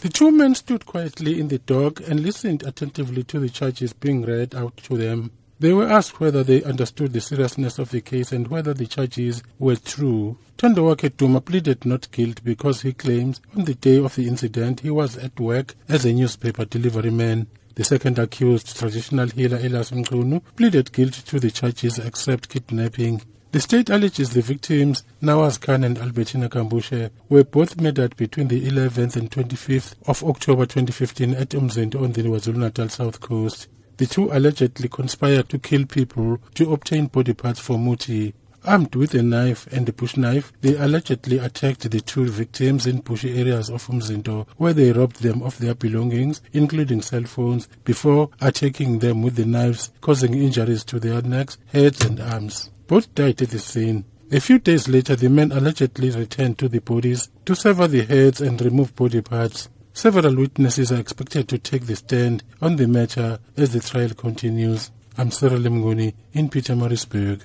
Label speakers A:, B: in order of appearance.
A: The two men stood quietly in the dock and listened attentively to the charges being read out to them. They were asked whether they understood the seriousness of the case and whether the charges were true. Thandawakhe Duma pleaded not guilty because he claims on the day of the incident he was at work as a newspaper delivery man. The second accused, traditional healer Elias Mchunu, pleaded guilty to the charges except kidnapping. The state alleges the victims, Nawaaz Khan and Albertina Kambushe, were both murdered between the 11th and 25th of October 2015 at Umzinto on the KwaZulu-Natal south coast. The two allegedly conspired to kill people to obtain body parts for Muti. Armed with a knife and a bush knife, they allegedly attacked the two victims in bushy areas of Umzinto, where they robbed them of their belongings, including cell phones, before attacking them with the knives, causing injuries to their necks, heads and arms. Both died at the scene. A few days later, the men allegedly returned to the bodies to sever the heads and remove body parts. Several witnesses are expected to take the stand on the matter as the trial continues. I'm Cyril Mnguni in Pietermaritzburg.